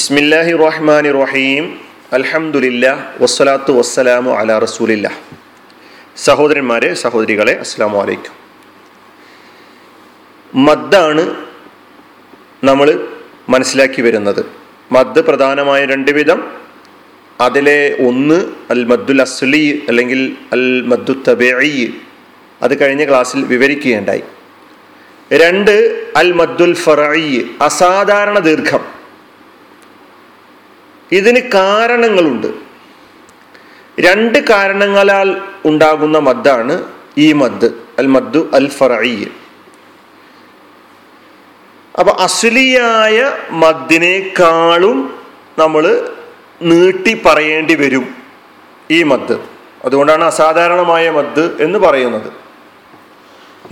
ബിസ്മില്ലാഹി റഹ്മാൻ റഹീം അലഹമുല്ല വസ്സലാത്തു വസ്സലാമു അല റസൂലില്ല. സഹോദരന്മാരെ സഹോദരികളെ അസ്സാം വലൈക്കും മദ്ദാണ് നമ്മൾ മനസ്സിലാക്കി വരുന്നത്. മദ് പ്രധാനമായ രണ്ട് വിധം. അതിലെ ഒന്ന് അൽ മദ്ദുൽ അസ്ലി അല്ലെങ്കിൽ അൽ മദ്ദു തബേയി അത് കഴിഞ്ഞ ക്ലാസ്സിൽ വിവരിക്കുകയുണ്ടായി. രണ്ട് അൽ മദ്ദുൽ ഫറഈ അസാധാരണ ദീർഘം. ഇതിന് കാരണങ്ങളുണ്ട്. രണ്ട് കാരണങ്ങളാൽ ഉണ്ടാകുന്ന മദ്ദാണ് ഈ മദ് അൽ മദ്ദു അൽ ഫറഈ. അപ്പൊ അസുലിയായ മദ്ദിനേക്കാളും നമ്മൾ നീട്ടി പറയേണ്ടി വരും ഈ മദ്. അതുകൊണ്ടാണ് അസാധാരണമായ മദ് എന്ന് പറയുന്നത്.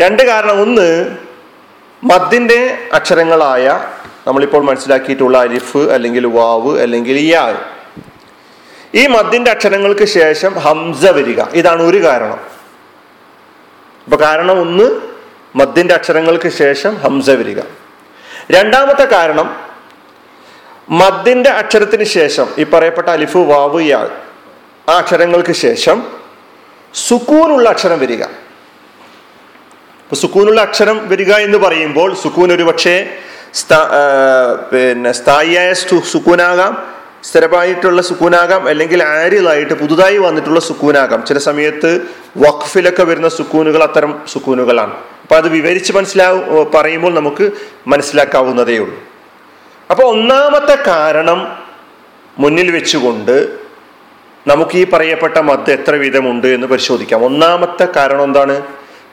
രണ്ട് കാരണം. ഒന്ന് മദ്ദിന്റെ അക്ഷരങ്ങളായ നമ്മളിപ്പോൾ മനസ്സിലാക്കിയിട്ടുള്ള അലിഫ് അല്ലെങ്കിൽ വാവ് അല്ലെങ്കിൽ യാ. ഈ മദ്ദിന്റെ അക്ഷരങ്ങൾക്ക് ശേഷം ഹംസ വരിക. ഇതാണ് ഒരു കാരണം. അപ്പൊ കാരണം ഒന്ന് മദ്ദിന്റെ അക്ഷരങ്ങൾക്ക് ശേഷം ഹംസ വരിക. രണ്ടാമത്തെ കാരണം മദ്ദിന്റെ അക്ഷരത്തിന് ശേഷം ഈ പറയപ്പെട്ട അലിഫ് വാവ് യാ ആ അക്ഷരങ്ങൾക്ക് ശേഷം സുക്കൂനുള്ള അക്ഷരം വരിക. സുക്കൂനുള്ള അക്ഷരം വരിക എന്ന് പറയുമ്പോൾ സുക്കൂൻ ഒരു പക്ഷേ പിന്നെ സ്ഥായിയായ സുക്കൂനാകാം സ്ഥിരമായിട്ടുള്ള സുക്കൂനാകാം അല്ലെങ്കിൽ ആരിലായിട്ട് പുതുതായി വന്നിട്ടുള്ള സുക്കൂനാകാം. ചില സമയത്ത് വഖഫിലൊക്കെ വരുന്ന സുക്കൂനുകൾ അത്തരം സുക്കൂനുകളാണ്. അപ്പൊ അത് വിവരിച്ച് മനസ്സിലാവും പറയുമ്പോൾ നമുക്ക് മനസ്സിലാക്കാവുന്നതേ ഉള്ളൂ. അപ്പൊ ഒന്നാമത്തെ കാരണം മുന്നിൽ വെച്ചുകൊണ്ട് നമുക്ക് ഈ പറയപ്പെട്ട മദ് എത്ര വിധമുണ്ട് എന്ന് പരിശോധിക്കാം. ഒന്നാമത്തെ കാരണം എന്താണ്?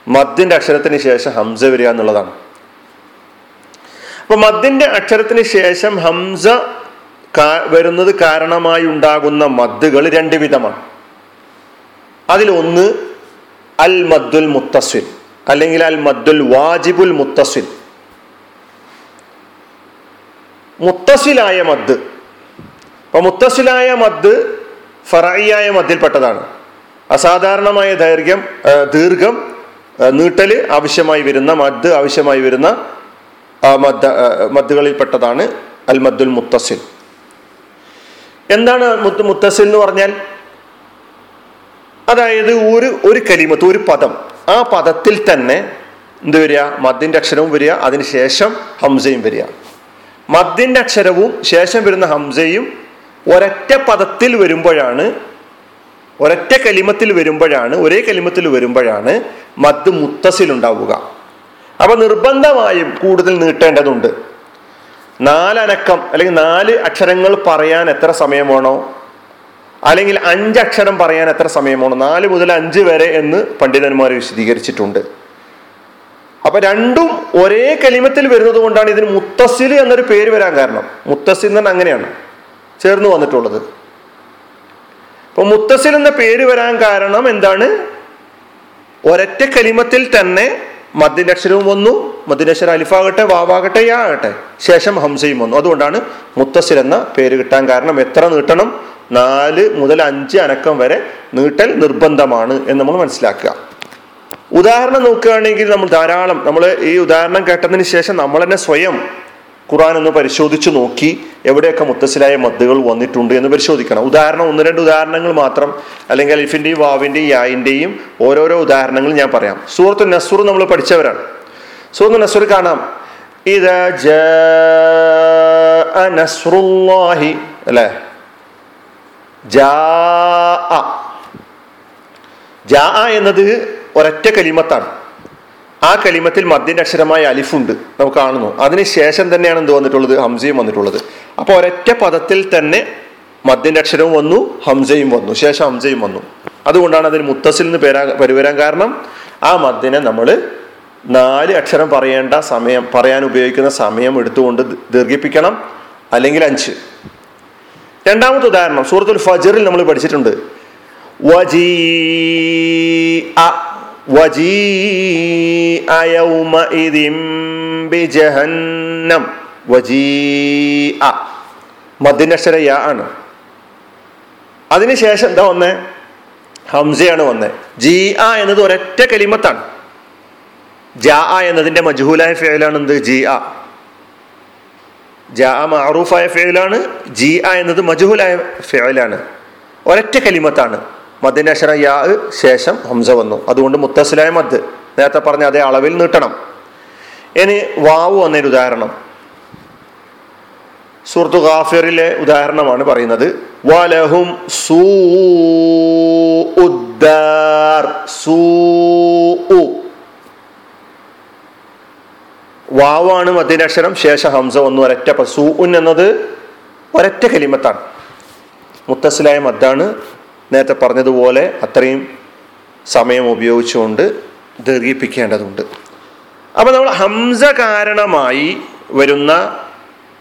മദ്ദിന്റെ അക്ഷരത്തിന് ശേഷം ഹംസ വരിക എന്നുള്ളതാണ്. അപ്പൊ മദ്ദിന്റെ അക്ഷരത്തിന് ശേഷം ഹംസ വരുന്നത് കാരണമായി ഉണ്ടാകുന്ന മദ്ദുകൾ രണ്ട് വിധമാണ്. അതിലൊന്ന് അൽ മദ്ദുൽ മുത്തസ്വിൻ അല്ലെങ്കിൽ അൽ മദ്ദുൽ വാജിബുൽ മുത്തസ്വിൻ. മുത്തസിലായ മദ് അപ്പൊ മുത്തസിലായ മദ് ഫറായിയായ മദ്ദിൽപ്പെട്ടതാണ് അസാധാരണമായ ദൈർഘ്യം ദീർഘം നീട്ടൽ ആവശ്യമായി വരുന്ന മദ് ആവശ്യമായി വരുന്ന മദ് മദ്ദുകളിൽപ്പെട്ടതാണ് അൽ മദ്ദുൽ മുത്തസിൽ. എന്താണ് മുത്ത് മുത്തസിൽ എന്ന് പറഞ്ഞാൽ? അതായത് ഒരു ഒരു കലിമത്ത് ഒരു പദം. ആ പദത്തിൽ തന്നെ എന്ത് വരിക? മദ്ദിന്റെ അക്ഷരവും വരിക അതിന് ശേഷം ഹംസയും വരിക. മദ്ദിന്റെ അക്ഷരവും ശേഷം വരുന്ന ഹംസയും ഒരൊറ്റ പദത്തിൽ വരുമ്പോഴാണ് ഒരൊറ്റ കലിമത്തിൽ വരുമ്പോഴാണ് ഒരേ കലിമത്തിൽ വരുമ്പോഴാണ് മദ് മുത്തസിൽ ഉണ്ടാവുക. അപ്പൊ നിർബന്ധമായും കൂടുതൽ നീട്ടേണ്ടതുണ്ട്. നാലനക്കം അല്ലെങ്കിൽ നാല് അക്ഷരങ്ങൾ പറയാൻ എത്ര സമയം വേണോ? അല്ലെങ്കിൽ അഞ്ചക്ഷരം പറയാൻ എത്ര സമയം വേണോ? നാല് മുതൽ അഞ്ച് വരെ എന്ന് പണ്ഡിതന്മാർ വിശദീകരിച്ചിട്ടുണ്ട്. അപ്പൊ രണ്ടും ഒരേ കലിമത്തിൽ വരുന്നത് കൊണ്ടാണ് ഇതിന് മുത്തസിൽ എന്നൊരു പേര് വരാൻ കാരണം. മുത്തസിൽ എന്ന് അങ്ങനെയാണ് ചേർന്ന് വന്നിട്ടുള്ളത്. അപ്പൊ മുത്തസിൽ എന്ന പേര് വരാൻ കാരണം എന്താണ്? ഒരറ്റ കലിമത്തിൽ തന്നെ മദ്ദിന്റെ അക്ഷരവും വന്നു. മദ്ദിന്റെ അക്ഷരം അലിഫാകട്ടെ വാവാകട്ടെ യാ ആകട്ടെ ശേഷം ഹംസയും വന്നു. അതുകൊണ്ടാണ് മുത്തസിൽ എന്ന പേര് കിട്ടാൻ കാരണം എത്ര നീട്ടണം? നാല് മുതൽ അഞ്ച് അനക്കം വരെ നീട്ടൽ നിർബന്ധമാണ് എന്ന് നമ്മൾ മനസ്സിലാക്കുക. ഉദാഹരണം നോക്കുകയാണെങ്കിൽ നമ്മൾ ധാരാളം നമ്മൾ ഈ ഉദാഹരണം കേട്ടതിന് ശേഷം നമ്മൾ തന്നെ സ്വയം ഖുറാൻ ഒന്ന് പരിശോധിച്ച് നോക്കി എവിടെയൊക്കെ മുത്തസിലായ മദ്ദുകൾ വന്നിട്ടുണ്ട് എന്ന് പരിശോധിക്കണം. ഉദാഹരണം ഒന്ന് രണ്ട് ഉദാഹരണങ്ങൾ മാത്രം അല്ലെങ്കിൽ അലിഫിന്റെയും വാവിന്റെയും യായിന്റെയും ഓരോരോ ഉദാഹരണങ്ങൾ ഞാൻ പറയാം. സൂറത്ത് നസൂർ നമ്മൾ പഠിച്ചവരാണ്. സൂറത്ത് നസൂർ കാണാം. ഇത് അല്ലേ? ജാ ജാ എന്നത് ഒരൊറ്റ കലിമത്താണ്. ആ കലിമത്തിൽ മദ്യന്റെ അക്ഷരമായ അലിഫുണ്ട് നമുക്ക് കാണുന്നു. അതിനുശേഷം തന്നെയാണ് എന്ത് വന്നിട്ടുള്ളത്? ഹംസയും വന്നിട്ടുള്ളത്. അപ്പൊ ഒരൊറ്റ പദത്തിൽ തന്നെ മദ്യന്റെ അക്ഷരവും വന്നു ഹംസയും വന്നു. ശേഷം ഹംസയും വന്നു. അതുകൊണ്ടാണ് അതിന് മുത്തസിൽ നിന്ന് പേരാ പരിവരാൻ കാരണം ആ മദ്യനെ നമ്മൾ നാല് അക്ഷരം പറയേണ്ട സമയം പറയാൻ ഉപയോഗിക്കുന്ന സമയം എടുത്തുകൊണ്ട് ദീർഘിപ്പിക്കണം. അല്ലെങ്കിൽ അഞ്ച്. രണ്ടാമത്തെ ഉദാഹരണം സൂറത്തുൽ ഫജറിൽ നമ്മൾ പഠിച്ചിട്ടുണ്ട്. വജീ وجيء يومئذ بجهنم وجيء മദ്യനക്ഷര യ ആണ് അതിനുശേഷം എന്താ വന്നേ ഹംസയാണ് വന്നേ ജി ആ എന്നത് ഒരൊറ്റ കലിമത്താണ് ജാ എന്നതിന്റെ മജ്ഹൂലായ ഫേലാണ് എന്ത് ജി ആ ജാ മാറൂഫായ ഫേലാണ് ജി ആ എന്നത് മജുഹുലായ ഫേലാണ് ഒരൊറ്റ കലിമത്താണ് മദ്ദിന്റെ അക്ഷരം യാ ശേഷം ഹംസ വന്നു. അതുകൊണ്ട് മുത്തസിലായ മദ് നേരത്തെ പറഞ്ഞ അതേ അളവിൽ നീട്ടണം. ഇനി വാവ് വന്നൊരു ഉദാഹരണം. സുഹൃത്തു ഗാഫിറിലെ ഉദാഹരണമാണ് പറയുന്നത്. വലഹും സൂ സൂ വാവാണ് മദ്യനക്ഷരം ശേഷം ഹംസ വന്നു. ഒരറ്റ പ- സൂഉൻ എന്നത് ഒരൊറ്റ കലിമത്താണ്. മുത്തസിലായ മദ്ദാണ് നേരത്തെ പറഞ്ഞതുപോലെ അത്രയും സമയം ഉപയോഗിച്ചുകൊണ്ട് ദീർഘിപ്പിക്കേണ്ടതുണ്ട്. അപ്പൊ നമ്മൾ ഹംസ കാരണമായി വരുന്ന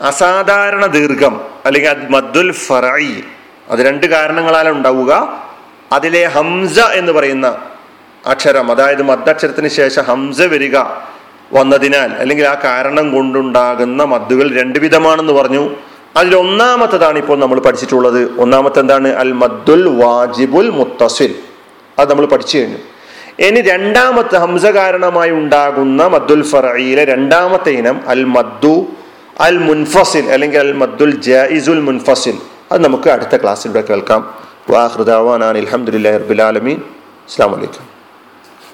അസാധാരണ ദീർഘം അല്ലെങ്കിൽ അത് മദ്ദുൽ ഫറൈ അത് രണ്ട് കാരണങ്ങളാണ് ഉണ്ടാവുക. അതിലെ ഹംസ എന്ന് പറയുന്ന അക്ഷരം അതായത് മദ്ദക്ഷരത്തിന് ശേഷം ഹംസ വരിക വന്നതിനാൽ അല്ലെങ്കിൽ ആ കാരണം കൊണ്ടുണ്ടാകുന്ന മദ്ദുകൾ രണ്ട് വിധമാണെന്ന് പറഞ്ഞു. അതിൽ ഒന്നാമത്തതാണ് ഇപ്പോൾ നമ്മൾ പഠിച്ചിട്ടുള്ളത്. ഒന്നാമത്തെ എന്താണ് അൽ മദ്ദുൽ വാജിബുൽ മുത്തസിൽ. അത് നമ്മൾ പഠിച്ചു കഴിഞ്ഞു. ഇനി രണ്ടാമത്തെ ഹംസ കാരണമായി ഉണ്ടാകുന്ന മദ്ദുൽ ഫറയിലെ രണ്ടാമത്തെ ഇനം അൽ മദ്ദു അൽ മുൻഫസിൽ അല്ലെങ്കിൽ അൽ മദ്ദുൽ ജായിസുൽ മുൻഫസിൽ. അത് നമുക്ക് അടുത്ത ക്ലാസ്സിലൂടെ കേൾക്കാം. വാഹൃദാവാൻ അലഹമുല്ലാ റബുലാലമീൻ അസ്സാം വലൈക്കും